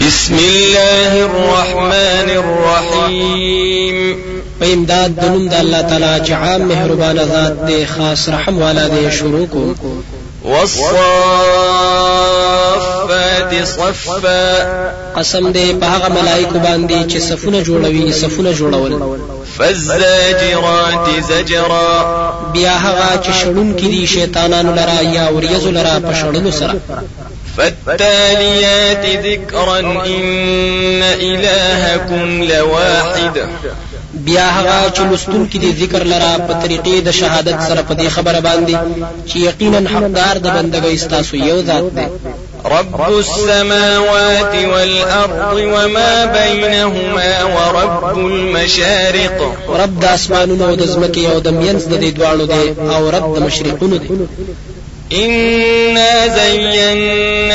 بسم الله الرحمن الرحيم. په امداد د نوم د الله تعالی چې عام مهربان ذات دی خاص رحم والا دی شروع کو. والصافات صفا. قسم دی په هغه ملائکه باندې چې صفونه جوړوي صفونه جوړول فالزاجرات زجرا. بیا هغه چې شړون کې دي شیطانانو لرا یا وریځو لرا په شړلو سره فالتاليات ذكرا إن إلهكم لواحد. بیا هغه چې لستون کې د ذکر لرا په طریقې د شهادت سره په دې خبره باندې چې یقینا حقدار د بندګۍ ستاسو یو ذات دی. رب السماوات والأرض وما بينهما ورب المشارق. رب د اسمانونو او د ځمکې او د مینځ د دې دواړو دی او رب د مشرقونو دی. إنا زينا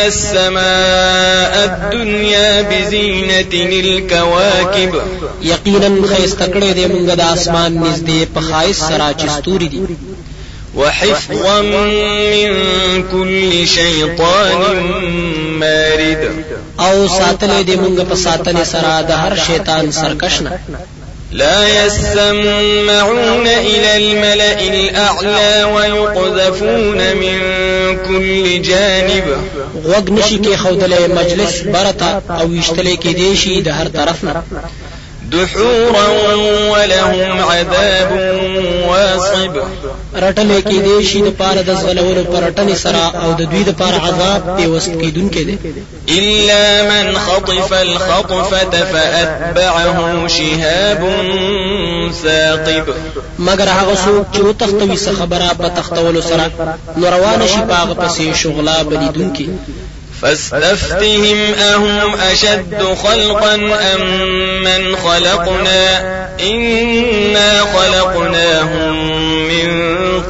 السماء الدنيا بزينة الكواكب. یقینا خیسته کړی دی مونږ د اسمان نږدې په خایس سره چې ستوري دي وحفظا من كل شيطان مارد. او ساتلې دی مونږ په ساتنې سره د هر شیطان سرکشنه لا يسمعون إلى الملأ الأعلى ويقذفون من كل جانب. غوږ نشي کې مجلس برتا أو وشتلې کې دی شي د هر طرف نه دحورا ولهم عذاب واصب. رټلې کې دی شي د پاره د زغلولو پرټنې سره او د دوی د پاره عذاب پیوست کیدونکې دی إلا من خطف الخطفة فأتبعه شهاب ثاقب. مگر هغه څوک چې او تختوي څه خبره په تختولو سره نو روان شي پاغه پسې شغلا بلیدونکې فاستفتهم أهم أشد خلقا أم من خلقنا؟ إنا خلقناهم من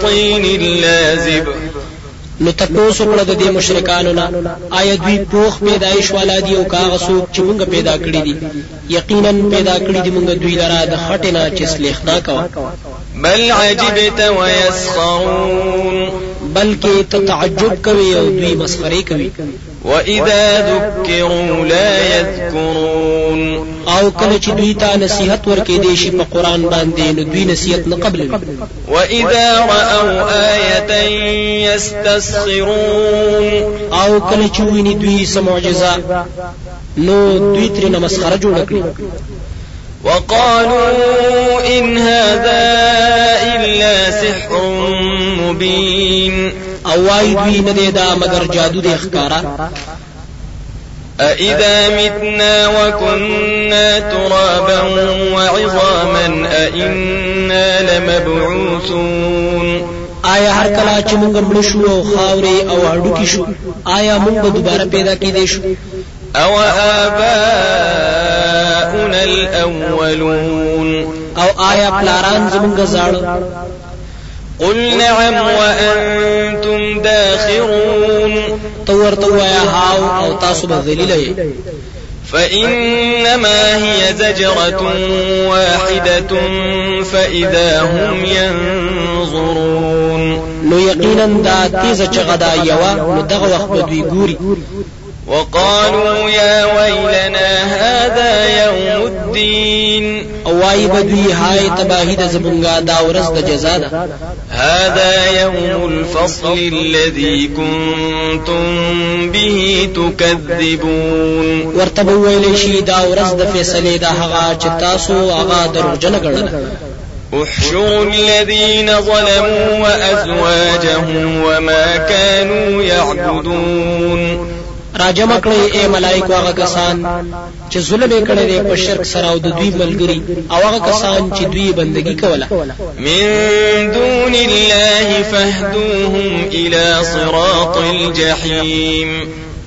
طين لازب. نو تاسو کړه د دې مشرکانو نه آیا دوی پوخ پیدایش والا دي او کاغه څوک چې موږ پیدا کړی دي یقینا پیدا کړی دي موږ دوی لرا د خټینا چې سلیخنا کوا. بل عجبت ويسخرون بلکې ته تعجب کوي او دوی مسخري کوي وإذا ذكروا لا يذكرون أو کله چې دوی ته نصيحت ورکې دي شي په قرآن باندې نو دوی نصيحت نه قبل وإذا رأوا آية يستسخرون أو کله چې ویني دوی سم معجزه نو دوی ترې مسخره جوړ کړي. وقالوا إن هذا إلا سحر او وای دوی نه دی دا مگر جادو دی ښکارا أإذا متنا وكنا ترابا وعظاما أإنا لمبعوثون. آیا هر کله چې موږ مړ شو او خاورې او هډوکي شو آیا موږ به دوباره پیدا کېدې شو؟ أو آباؤنا الأولون. او آیا پلاران زمونږ زاړه قل نعم وأنتم داخرون. تور توایا هاو أو تاسو به ذلیل فإنما هي زجرة واحدة فإذا هم ينظرون. نو یقینا دا تیزه چغه دا یوا نو دغه وخت به دوی ګوري وقالوا يا ويلنا هذا يوم الدين. أو وای بدوی هاي تباهی د زبونګا دا ورځ د جزا ده هذا يوم الفصل الذي كنتم به تكذبون. ورته ویلې شي دا ورځ د فیصله ده هغه چې تاسو هغه دروغجن ګڼل احشروا الذين ظلموا وأزواجهم وما كانوا يعبدون. راجم کړی اے ملائکه هغه کسان چې ظلم یې کړی دی په شرک سره او د دوی ملګری او هغه کسان چې دوی بندگی کوله. من دون الله فاهدوهم إلى صراط الجحيم.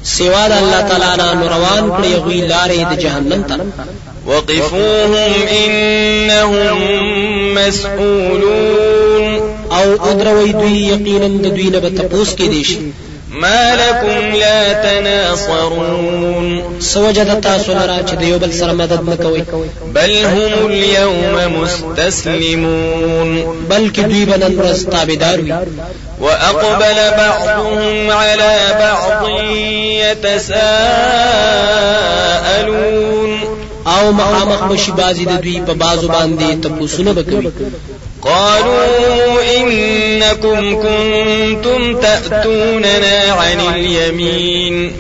سوا د الله تعالی نه روان کړی غوی لارې د جهنم ته. وقفوهم إنهم مسؤولون او ادروي دوی یقینا د دوی نه به تپوس کې دي شي ما لكم لا تناصرون. سوجد تاسو لرا چې د یو بل سره مدد نکوي بل هم اليوم مستسلمون. بلکې دوی ورځ تابعدار وي. وأقبل بعضهم على بعض أو مخامخ بشي بازي د دوی په بازو باندې تپوسونه بکوي قالوا إنكم كنتم تأتوننا عن اليمين.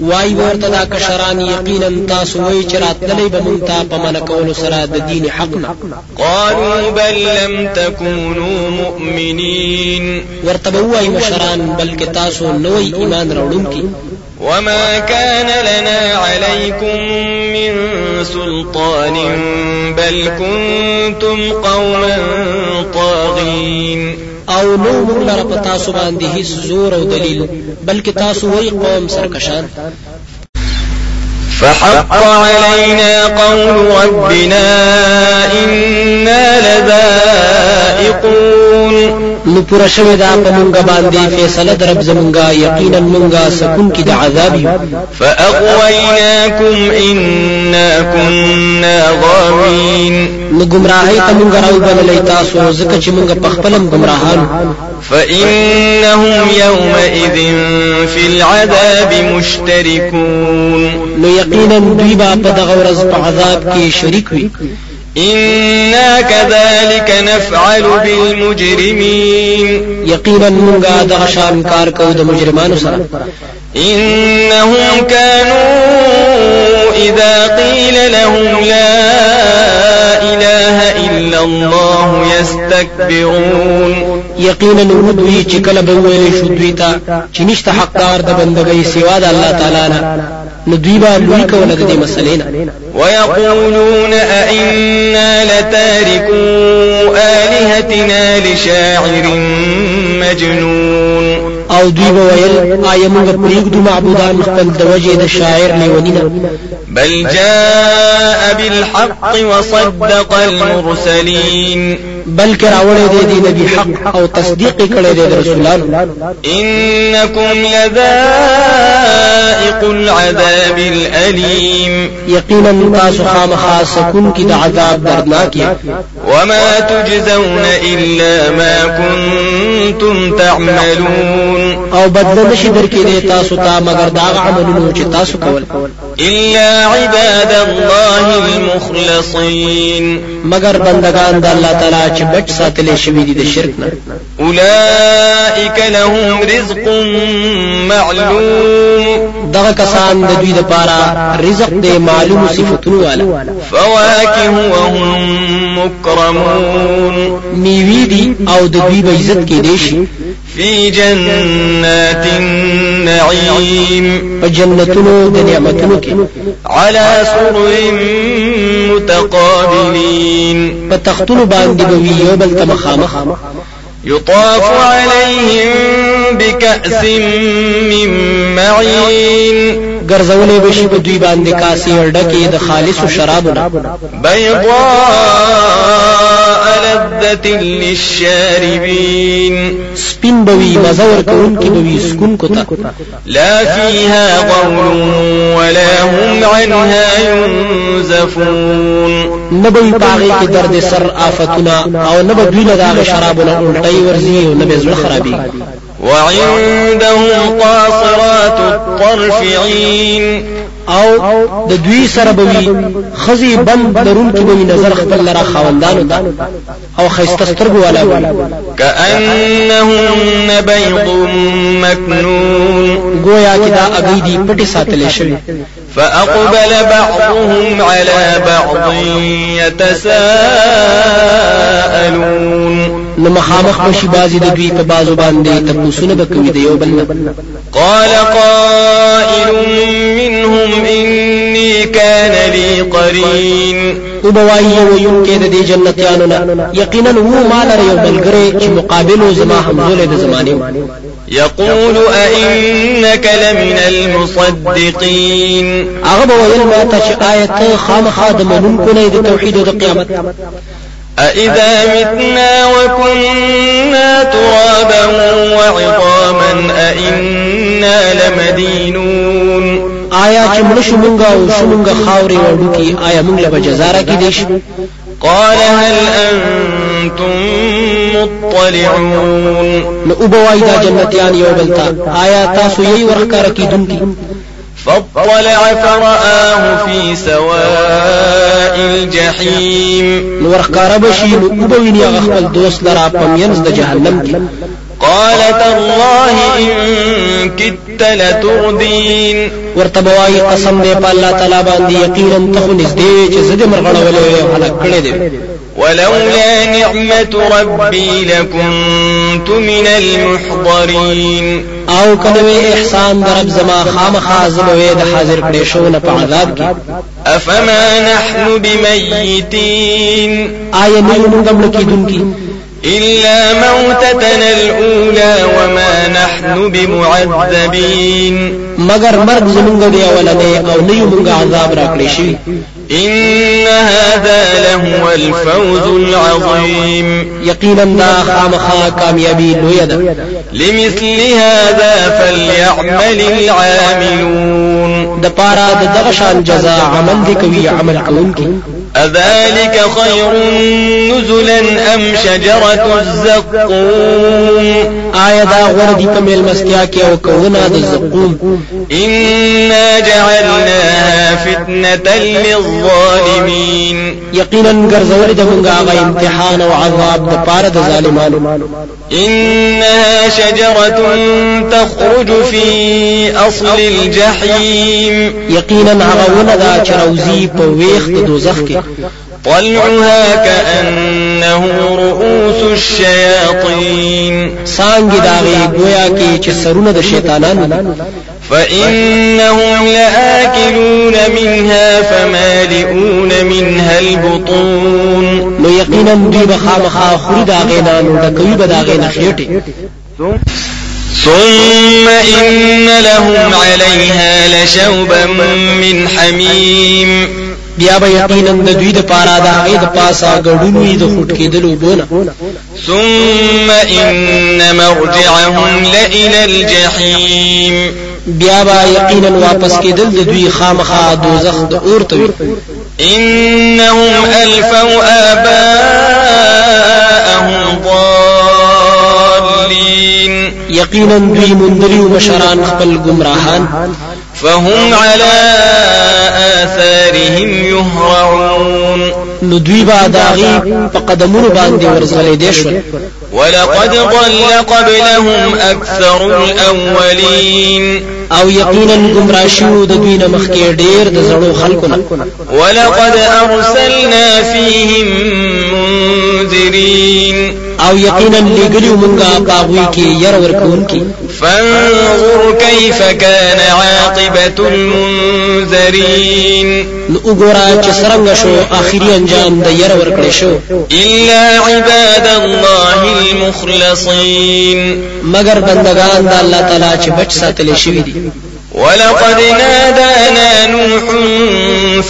وای ورته دا کشران یقینا تاسو وای چې راتللی به مونږ ته په من کولو سره د دین حق نه قالوا بل لم تكونوا مؤمنين. ورته وای مشران بلکې تاسو نوې ایمان راوړونکي وما كان لنا عليكم من سلطان بل كنتم قوما طاغين أو نو موږ په تاسو باندې هیڅ زور أو دلیل بلکې تاسو وای قوم سرکشان. فحق علينا قول ربنا إنا لذائقون. نو پورا شوی دا په مونږه باندې فیصله درب زمونږه یقینا مونږه سکون کی د عذاب یو فأغويناكم إنا كنا غاوين نو گمراهی ته مونږ راو بللې تاسو ځکه چې مونږ په خپلم گمراهان. فإنهم يومئذ في العذاب مشتركون نو یقینا دوی به په دغه ورځ په عذاب کې شریک وي. إنا كذلك نفعل بالمجرمين یقینا مونږه دغه شان کار کوو د مجرمانو سره. إنهم كانوا إذا قيل لهم لا الله يستكبرون یقینا دوی چې کله به ویل شو دوی ته چې نشته حقدار د بندګۍ سوا د الله تعالی نه نو دوی به لوی کوله د دې مسلې نه ويقولون أئنا لتاركو آلهتنا لشاعر مجنون أو دوی به ویل آیا موږ پرېږدو معبودان خپل د وجې د شاعر لیونینه بل جاء بالحق وصدق المرسلين. بلکې راوړی دی د نبی حق أو تصدیق کړی دی د رسولانو. إنكم لذائق العذاب الأليم. یقینا تاسو خامخا سکون کی د عذاب دردناک وما تجزون إلا ما كنتم تعملون. أو بدل نشي درکې تاسو ته مگر دا عملونه چې تاسو کول. إلا عباد الله المخلصين. مگر بندگان د الله تعالی چې بچ ساتلې شوی دي د شرک نه. أولئك لهم رزق معلوم. دغه کسان د دوی لپاره رزق د معلوم صفاتونو والا. فواكه وهم مكرمون میوي دي او د دوی به عزت کې دي شي في جنات النعيم. کې على سرر متقابلين. په تختونو باندې به وي یو بل ته مخامخ يطاف عليهم بكأس من معين. ګرځولې بشي په دوی باندې کاسي ډکه د خالص شرابونه. بيضاء لذة للشاربين. سپین بوي مزور کون کې بوي سکون کوتا لا فيها غول ولا هم عنها ينزفون. نبوي پاغي کې درد سر آفتنا او نبو دوی له شرابونه الټي ورزي او نبي زړه خرابي وعندهم قاصرات الطرف عين او د دوی سره بوي خزي بند درون کې بوي نظر خپل لرا خاوندانو ته. او خيسته سترګو والا بوي كأنهن بيض مكنون. گویا کې دا اگې دي پټي ساتلې شوی فأقبل بعضهم على بعض يتساءلون. نو مخامخ بشي بازي د دوی په بازو باندې تپوسونه بکوي د یو بل نه قال قائل منهم إني كان لي قرين وبوای یو یو کې د دې جنتیانو نه یقینا وو مال یو بلګری چې مقابل زما همزول د زمانه يقول أئنك لمن المصدقين هغه به ویل ما ته چې آیت خامخا د أإذا متنا وكنا ترابا وعظاما أئنا لمدينون آیا چې مړ شو مونږه أو خاورې وړو کې آیا مونږ له جزاره کې دیش قال هل أنتم مطلعون نو وبوای دا جنتیان یو بلتا آیا تاسو یې ورخکار کې دونکي فاطلع فرآه في سواء الجحيم نو مخامخ بشي بازي د دوی په بازو باندې تپوسونه بکوي د یو بل نه سواء الجحيم نور قارب شي نو وبویني هغه خپل دوست لرا پمینز د جهنم قال تالله إن كدت لتردين ورتبوای قسم دې په الله تعالی باندې یقینا ته نږدې چې زده مرغړولې أو هلاک کړې دې ولولا نعمة ربي لكنت من المحضرين. أو کنوې احسان در رب زما خامخا زموي د حاضر کړې شو نه په عذاب کې. أفما نحن بميتين. آیا نه موږ کېدونکي إلا موتتنا الأولى وما نحن بمعذبين. مگر مرګ زمونږ دی اولنې أو نه یو عذاب راکړې شي إن هذا لهو الفوز العظيم. یقینا دا خامخا کامیابی لوی ده لمثل هذا فليعمل العاملون. د پارا د دغه شان جزاء عمل دی کوي عمل کوونکی أذلك خير نزلا أم شجرة الزقوم؟ آیا دا غور دی په ملمستیا کې أو کوونه د زقوم؟ إنا جعلناها فتنة للظالمين. یقینا ګرځول د هغه امتحان أو عذاب د پاره د ظالمانو. إنها شجرة تخرج في أصل الجحيم. یقینا هغه ونه دا چروزی په ویخ د دوزخ کې طلعها كأنه رؤوس الشياطين. سانګي داغي گویا کې چې سرونه د شیطانانو فإنهم لآكلون منها فمالئون منها البطون نو یقینا دوی به خامخا خوري داغې نه نو ډکوي به ثم إن لهم عليها لشوبا من حميم بیا به یقینا د دوی د پاره د هغه د پاسا ګډونوي د خټ کېدلو بونه ثم إن مرجعهم لإلى الجحيم بیا به یقینا واپس کېدل د دوی خامخا دوزخ د اور ته وي إنهم ألفوا آباءهم ضالين. یقینا دوی مندلي او مشران خپل گمراهان. فهم على آثارهم يهرعون. نو دوی به داغي په قدمونو باندې ورزغلې دي شو ولقد ضل قبلهم أكثر الأولين. او یقینا گمراه شو د دوی نه مخکې ډېر د زړو خلکو نه. ولقد أرسلنا فيهم منذرين أو یقینا لګلیو مونږه پاغوي کې ير ورکونکي فانظر كيف كان عاقبة المنذرين. نو وګوره چې څنګه شو اخیری انجام د ير ورکړې شو إلا عباد الله المخلصين. مگر بندگان د الله تعالی چې بچ ساتل شوی دي ولقد نادانا نوح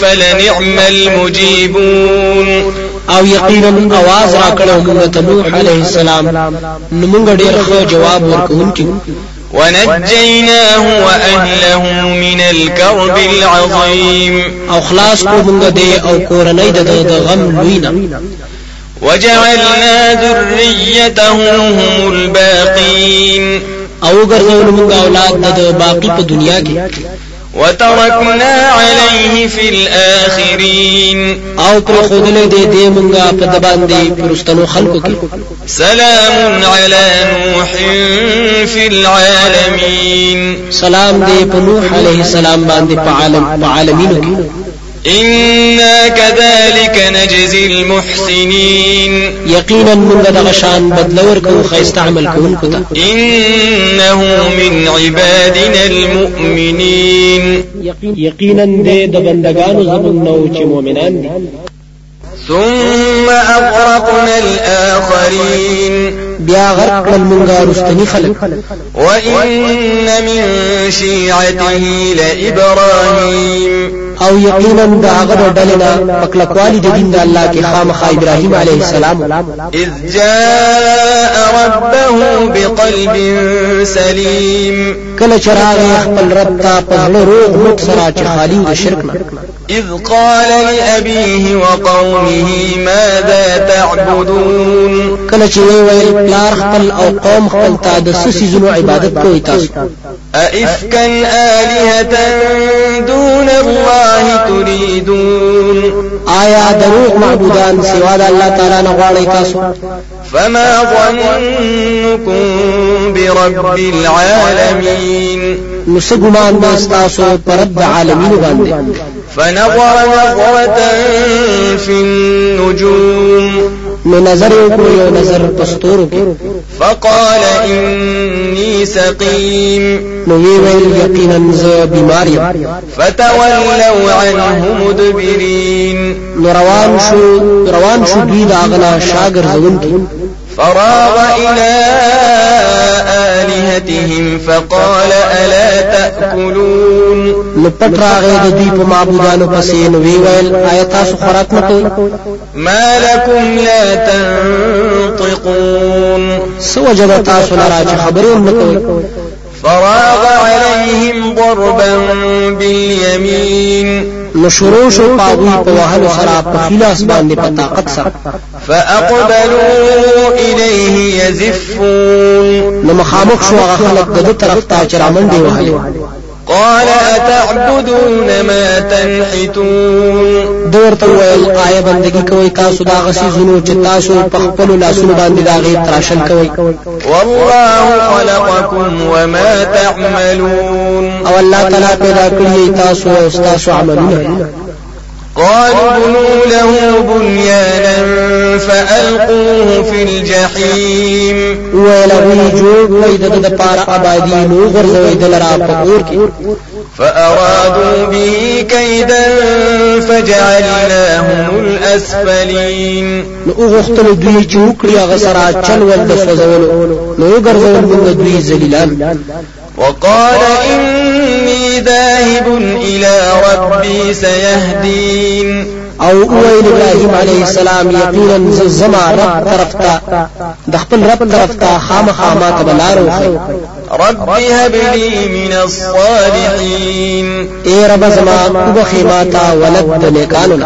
فلنعم المجيبون. او یقینا اواز را کړو موږ ته نوح عليه السلام. نو موږ ډېر ښه جواب ورکوونکي ونجيناه وأهله من الكرب العظيم أو خلاص کومنګ دې او کورنۍ د غم لوینا وجعلنا ذريته هم الباقين او ګرځول موږ اولاد د باقی په دنیا کې. وتركنا عليه في الآخرين. أو پر خودلې دې دې مونږه په د باندې پرستانو خلکو کې سلام على نوح في العالمين سلام دې په نوح عليه السلام باندې په عالم په عالمینو کې إنا كذلك نجزي المحسنين یقینا موږ د شان بدلور کو خیست عمل کوونکو ته إنه من عبادنا المؤمنين یقینا دې د بندگانو زمونږ نو چې مؤمنان دي. ثم أغرقنا الآخرين بیا غرق کړل مونږه رستنی خلک. وإن من شيعته لإبراهيم او یقینا د هغه ډلنا پکلکوالی د دین د الله کې خامخا ابراهيم عليه السلام. إذ جاء ربه بقلب سليم کله چراغ خپل رب ته په زړه روغ مت سره چې خالی د شرک نه إذ قال لأبيه وقومه ماذا تعبدون؟ کله چې وی ویل پلار خپل او قوم خپل ته د عبادت کوي تاسو. أئفكا آلهة دون الله تريدون؟ آیا دروغ معبودان سوا د الله تعالی نه تاسو؟ فما ظنكم برب العالمين. نو سګمان د تاسو پر رب العالمین باندې فنظر نظرة في النجوم. نو نظر وکړو یو نظر پستورو کې فقال إني سقيم. نو وی ویل یقینا ز بیمار یم فتولوا عنه مدبرين. روان شو روان شو دوی دا غلا شاګر ځون کې فراغ إلى آلهتهم فقال ألا تأكلون نو پټ راغې د دوی په معبودانو پسې نو وی ویل آیا تاسو خوراک نه کوئ؟ ما لكم لا تنطقون سو جد تاسو لرا چې خبرې نه کوئ؟ فراغ عليهم ضربا باليمين نو شروع شو پاغوی په وهلو سره په خلاص باندې په طاقت سره فأقبلوا إليه يزفون. نو مخامخ شو هغه خلک د دې طرف ته چې رامنډي وهلي قال أتعبدون ما تنحتون؟ دور ته ویل آیا بندگی کوي تاسو دا غسی زونو چې تاسو په خپل لاسونو باندې دا تراشل کوي والله خلقكم وما تعملون. او الله تعالی پیدا کړی تاسو او تاسو عملونه. قالوا بنوا له بنيانا فألقوه في الجحيم. ویلوی جوړ کړی د د پار آبادی نو غرزوي دلرا په اور کې فأرادوا به كيدا فجعلناهم الأسفلين. نو غوښتل دوی چې وکړي هغه سره چل ول د سوزولو نو ګرځول موږ دوی ذلیلان وقال إني ذاهب إلى ربي سيهدين. او ویل ابراهيم عليه السلام یقینا زما رب طرف ته د خپل رب طرف ته خامخا ما ته بلارو رب هب لي من الصالحين اے رب زما وبخي ما تا ولد د نیکانو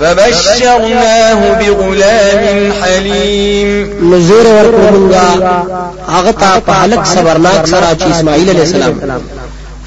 فبشرناه بغلام حليم نزور ورکړو هغه ته په حلق صبرناک سره چې اسماعیل علیہ السلام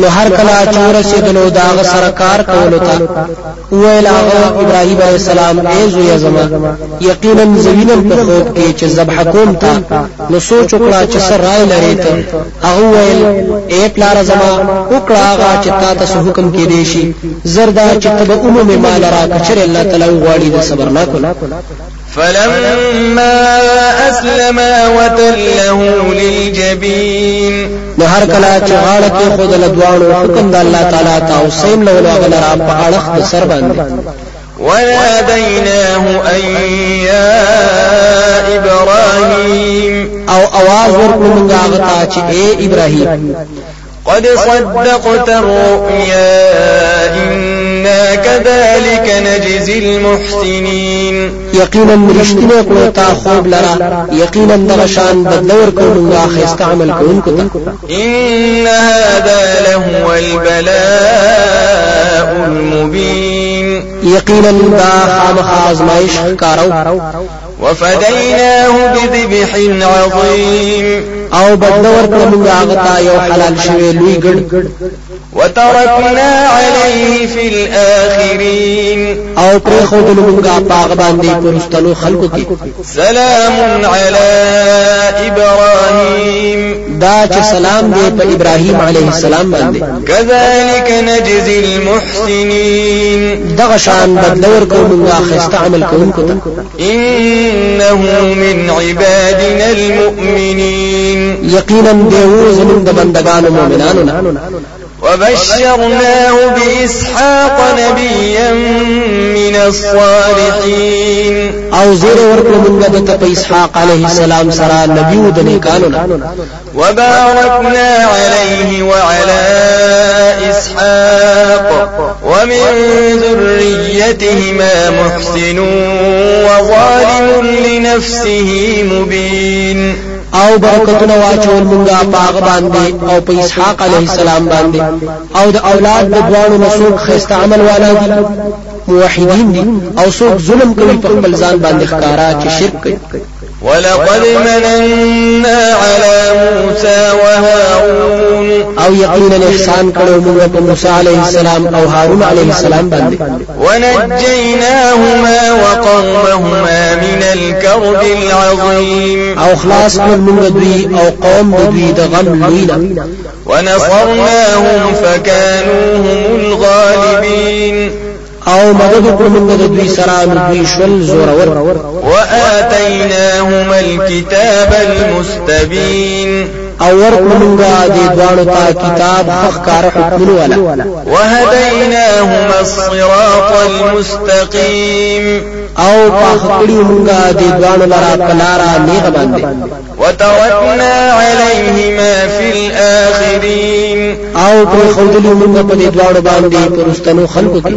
نو هر کله چې ورسېدلو دا غ سرکار کولو ته. ویل هغه ابراهيم عليه السلام اې زویه زما یقینا زه وینم په خوب کې چې ذبح کوم تا نو سوچ وکړه چې سر راي لري ته. هغه ویل اے پلار زما وکړه هغه چې تا ته حکم کې دی شي. زر دا چې ته به ومومې ما لره کچرې الله تعالی غواړي د صبر نه کول فلما اسلما وتله للجبين. نو هر کله چې غاړه کې خود له دواړو حکم د الله تعالی ته أو سیم له لوغه لرا په اړه سر باندې وناديناه أن يا إبراهيم أو أواز ورکړو موږ هغه ته إبراهيم قد صدقت الرؤيا إنا كذلك نجزي المحسنين یقینا رښتینه کړو تا خوب لرا یقینا دغه شان بدل ورکړو موږ خسته عمل کوونکو ته إن هذا لهو البلاء المبين یقینا دا خامخ آزمائش کارو وفديناه بذبح عظيم. أو بدل ورکړو موږ هغه یو حلال شوی لوی ګډ وتركنا عليه في الآخرين. أو پر خود لمونگا پاغ باندې پرستلو سلام على إبراهيم. دا چې سلام په إبراهيم عليه السلام باندې كذلك نجزي المحسنين. دغه شان بدل ورکو مونږه خسته عمل کوونکو ته إنه من عبادنا المؤمنين. یقینا دیو زمون د بندگانو مؤمنانو وبشرناه بإسحاق نبيا من الصالحين. أو زیر ورکړو موږ د إسحاق علیه السلام سره نبی د نیکانو نه وباركنا عليه وعلى إسحاق ومن ذريتهما محسن وظالم لنفسه مبين. او برکتونه واچول مونږه پاغ باندې او په اسحاق علیه السلام باندې. او د اولاد د دوانو نسوک خسته عمل والا دي. موحدین دي. او څوک ظلم کوي په خپل ځان باندې ښکارا چې شرک کوي ولقد مننا على موسى وهارون. او یقینا احسان کړو موږ په موسی علیه السلام او هارون علیه السلام باندې ونجيناهما وقومهما من الكرب العظيم. او خلاص کړ موږ دوی او قوم دوی د غم لوینا ونصرناهم فكانوا هم الغالبين. او مدد کړو موږ د دوی سره دوی شول زورور. وآتيناهما الكتاب المستبين. او ورکړو مونږه د دوانو ته کتاب ښکاره حکمونه والا وهديناهما الصراط المستقيم. او پاخ کړیو مونږه د دوانو لرا پلارا نیغ باندې. وتركنا عليهما في الآخرين أو پر خودلو مونږه په دې دوانو باندې پرستنو خلقو کې.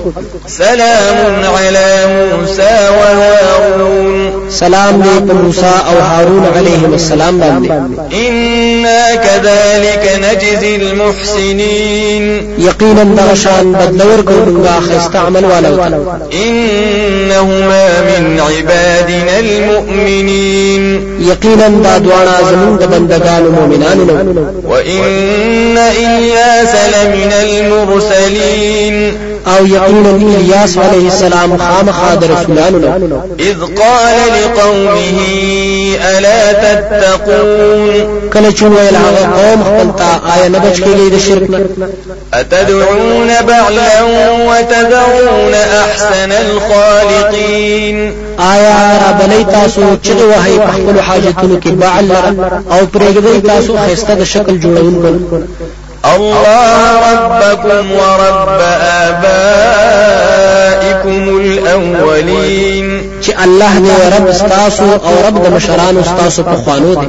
سلام على موسى وهارون سلام دې په موسی أو هارون علیهم السلام باندې. إنا كذلك نجزي المحسنين یقینا دغشان بدلور کو مونږه خسته عمل والو. من عبادنا المؤمنين. یقینا دا دوانا زمون د بندگانو مؤمنانو نو. وإن إلياس لمن المرسلين. او یقینا الیاس علیه السلام خامخا د رسولانو نو. إذ قال لقومه ألا تتقون؟ کله چې ویل هغه قوم خپل ته آیا نه بچ کېږي د شرک نه. أتدعون بعلا وتذرون أحسن الخالقين آیا را بلی تاسو چې وهي په خپل حاجتونو کې بعل او پرېږدي تاسو خسته د شکل جوړونکو؟ الله ربكم ورب آبائكم الأولين. چې الله دې رب استاسو او رب د مشرانو استاسو په خوانو دي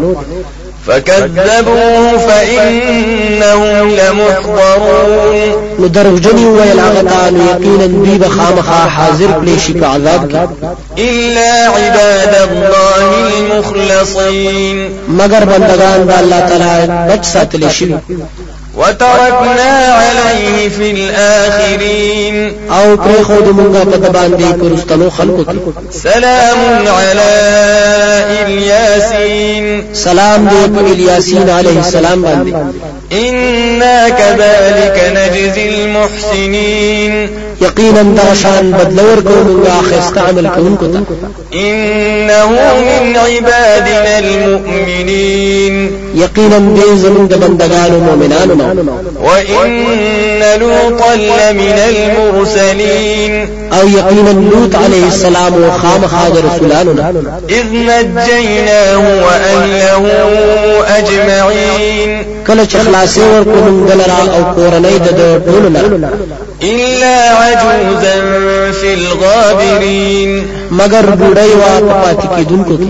فكذبوه فإنهم لمحضرون. نو دروغجنی ویل هغه نو یقینا دوی به خامخا حاضر کړي شي په عذاب کې إلا عباد الله المخلصين. مگر بندگان د الله تعالی بچ ساتل شي وتركنا عليه في الآخرين. او پرېښود مونږه په د باندې پرستلو خلقو کې سلام على إلياسين. سلام دې په الیاسین علیه السلام باندې إنا كذلك نجزي المحسنين. یقینا دا شان بدلور کوم خسته عمل کوونکو ته إنه من عبادنا المؤمنين. یقینا دې زمونږ د بندگانو مؤمنانو وإن لوطا لمن المرسلين. أو یقینا لوط علیه السلام أو خامخا رسولانو إذ نجيناه وأهله أجمعين. کله چې خلاصي ورکړو موږ دلرا أو کورنۍ د ټولو نه. إلا عجوزا في الغابرين. مگر بوډۍ وا پاتې کېدونکو کې.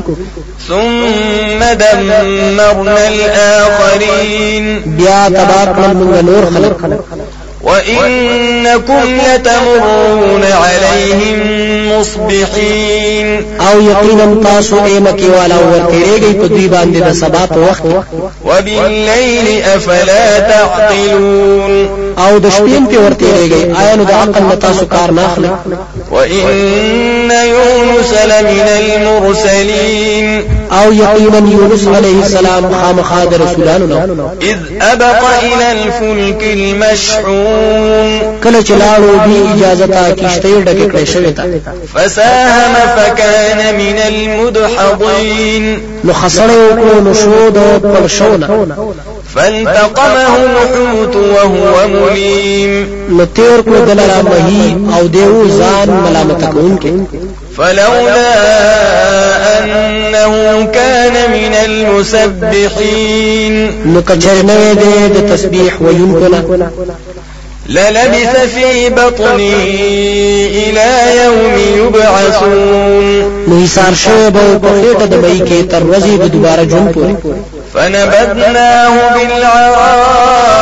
ثم دمرنا الآخرين. بیا تبا کړل موږ نور خلق وإنكم لتمرون عليهم مصبحين او یقینا تاسو اې مکې والا ورتیږي په دوی باندې د سبا په وخت وبالليل أفلا تعقلون او د شپې په ورتیږي آیا نو د عقل نه تاسو کار نه اخلي وإن يونس لمن المرسلين او یقینا یونس علیه السلام خامخا د رسولانو نه إذ أبق إلى الفلك المشحون کله چې لاړو دی اجازه تا کیشته ډکه کړې شوې تا فساهم فكان من المدحضين. خسړې کو نو شو د فالتقمه الحوت وهو مليم. تیر کو دلرا مهی أو دیو ځان ملامت کوونکې فلولا أنه كان من المسبحين. نو کچر نه د تسبیح نه. للبث في بطنه إلى يوم يبعثون. نو ایسار شوی به په خېټه د مهي کې تر ورځې د دوباره ژوند پورې فنبذناه بالعراء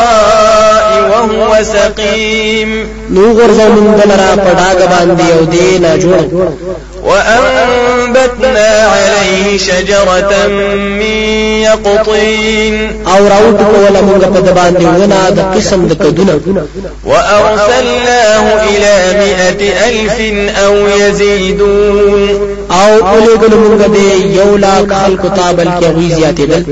وهو سقيم. نو غرزو مونږ دلرا په ډاګ باندې او نه جوړ وأنبتنا عليه شجرة من يقطين. او راوټوکوله مونږ په د باندې ونه د قسم د کدونه وأرسلناه إلى مئة ألف أو يزيدون. او اولګل مونږ دې یو لاک خلقو ته بلکې کې غوي زیاتېدل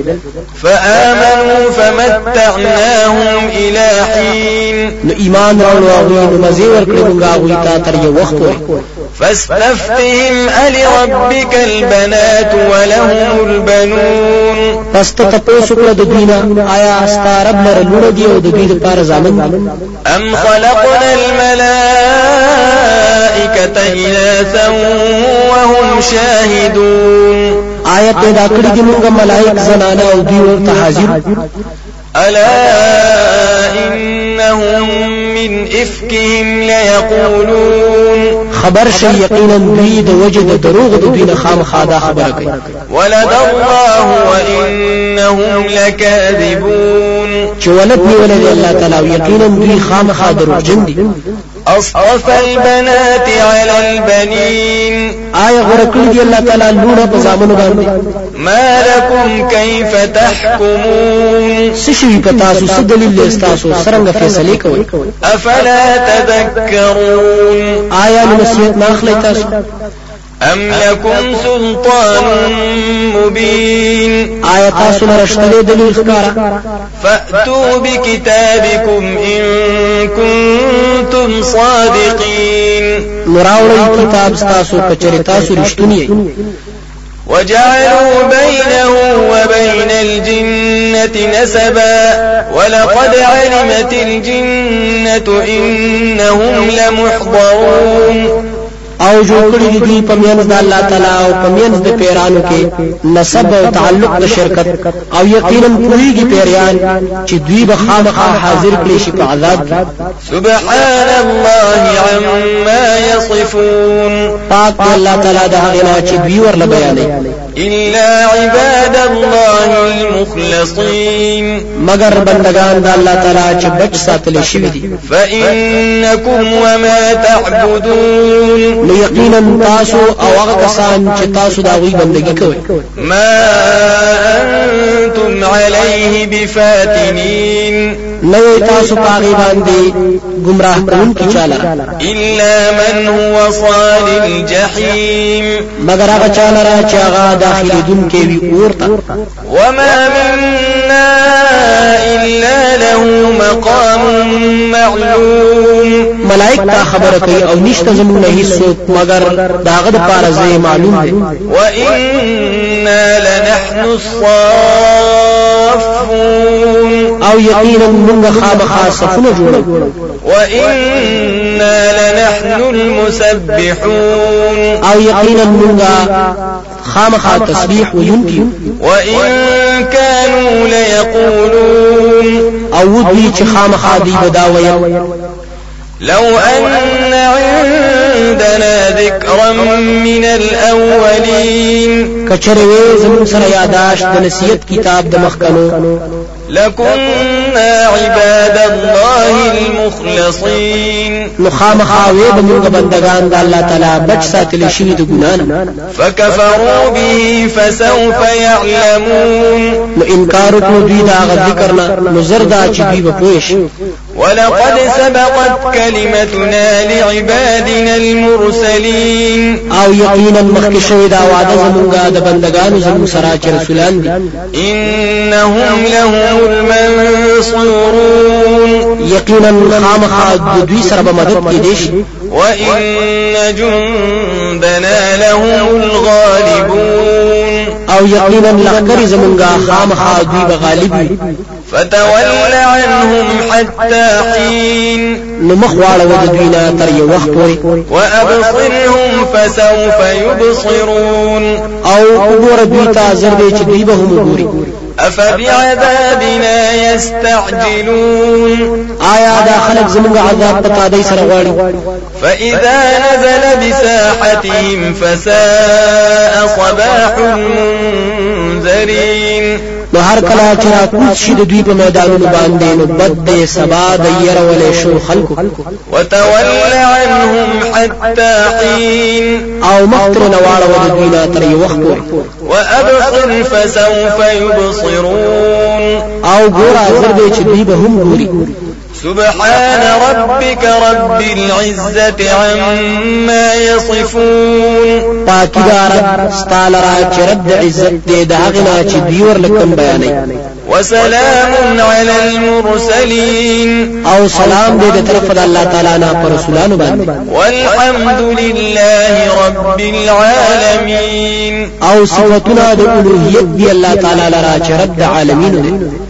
فآمنوا فمتعناهم إلى حين. نو ایمان راوړو هغه نو مزي ورکړي مونږ هغه ته تر یو وخت پورې فاستفتهم ألربك البنات ولهم البنون. پس ته تاسو کړه د دینه آیا ستارب لره لونه دی أو د دې لپاره ځامن أم خلقنا الملائكة إناثا وهم شاهدون. آیا پیدا کړی دي موږ ملائک زنانه أو دوی ورته حاضر ألا إنهم من إفكهم ليقولون. خبر شي یقینا دوی د وجه د دروغ د دوی نه خامخا دا خبره کوي ولد الله وإنهم لكاذبون. چې ولد نیولې الله تعالی یقینا دوی خامخا دروغجن دي. أصطفى البنات على البنين. آیا غوره کړی دی الله تعالی لونه په زامنو باندې ما لكم كيف تحكمون؟ څه شي په تاسو څه دلیل استاسو سرنګ فیصله کوي أفلا تذكرون؟ آیا نو نصیحت نه اخلي تاسو. أم لكم سلطان مبين؟ آیا تاسو دلیل ښکارا فأتوا بكتابكم إن كنتم صادقين. نراوړی کتاب تاسو کچری تاسو رښتونی یې وجعلوا بينه وبين الجنة نسبا. ولقد علمت الجنة إنهم لمحضرون. أو جوړ کړی دي په میانس د الله تعالی أو په میانس د پیرانو کې نسب أو تعلق د شرکت أو یقینا پوریږي پیریان چې دوی به خامخا حاضر کړي شي په عذاب کې سبحان الله عما يصفون پاک الله تعالی د هغه نه چې دوی ورله بیانوي إلا عباد الله المخلصين مگر بندگان د الله تعالی چې بچ ساتل شوی دي فإنكم وما تعبدون۔ نو یقینا تاسو او هغه کسان چې تاسو د هغوي بندگی کوي ما أنتم عليه بفاتنين نو تاسو په هغې باندې گمراه کوونکی چاله إلا من هو صال الجحيم مگر هغه چاله را چې هغه داخلېدونکې وي اور ته وما منا إلا له مقام معلوم. ملائک تا خبره کوي أو نشته زموږ نه هیڅ مگر داغه د پاره زې معلوم دي وإنا لنحن الصافون. أو یقینا موږ خامخا صفونه جوړو وإنا لنحن المسبحون. أو یقینا موږ خامخا تسبیح وینکیو وإن كانوا ليقولون. أو دوی چې خامخا دی بدا ویل لو أن عندنا ذكرا من الأولين. کچره وې زموږ سره یاداش د نصیحت کتاب د لكنا عباد الله المخلصين. بندگان د الله بچ ساتل شي د ګنا نه فكفروا به فسوف يعلمون. دا غ ذکر نه نو زردا چې دوی به پوه شي ولقد سبقت كلمتنا لعبادنا المرسلين. أو یقینا مخکې شوی دا وعده زمونږه د بندگانو زموږ سره چې رسولان دي إنهم لهم المنصورون. یقینا خامخا د دوی سره به مدد کېږي وإن جندنا لهم الغالبون. او یقینا لښکرې زمونږه خامخا دوی به غالب وي. فتول عنهم حتى حين. نو مخ واړه د دوی نه تر یو وخت پورې. وأبصرهم فسوف يبصرون. او وګوره دوی ته زر دی چې دوی به هم وګوري أفبعذابنا يستعجلون؟ آیا دا خلک زمونږ عذاب په تادی سره غواړي فإذا نزل بساحتهم فساء صباح المنذرين. نو هر کله چې را کوز شي د دوی په میدانونو باندې نو بد دې سبا د یرولې شوو خلکو. وتول عنهم حتى حين. او مخ ترې واړوه د دوی نه تر یو وخت وابصر فسوف يبصرون. او ګور زر دې چې دوی به هم ګوري سبحان ربك رب العزة عما يصفون. پاکی دار ستال را چې رب عزت دې د هغه نه چې دیور لکم وسلام على المرسلين أو سلام دې د طرف د الله تعالی نه پر رسولانو باندې والحمد لله رب العالمين أو صفاتنا د الوهیت دی الله تعالی لرا چې رب العالمین دی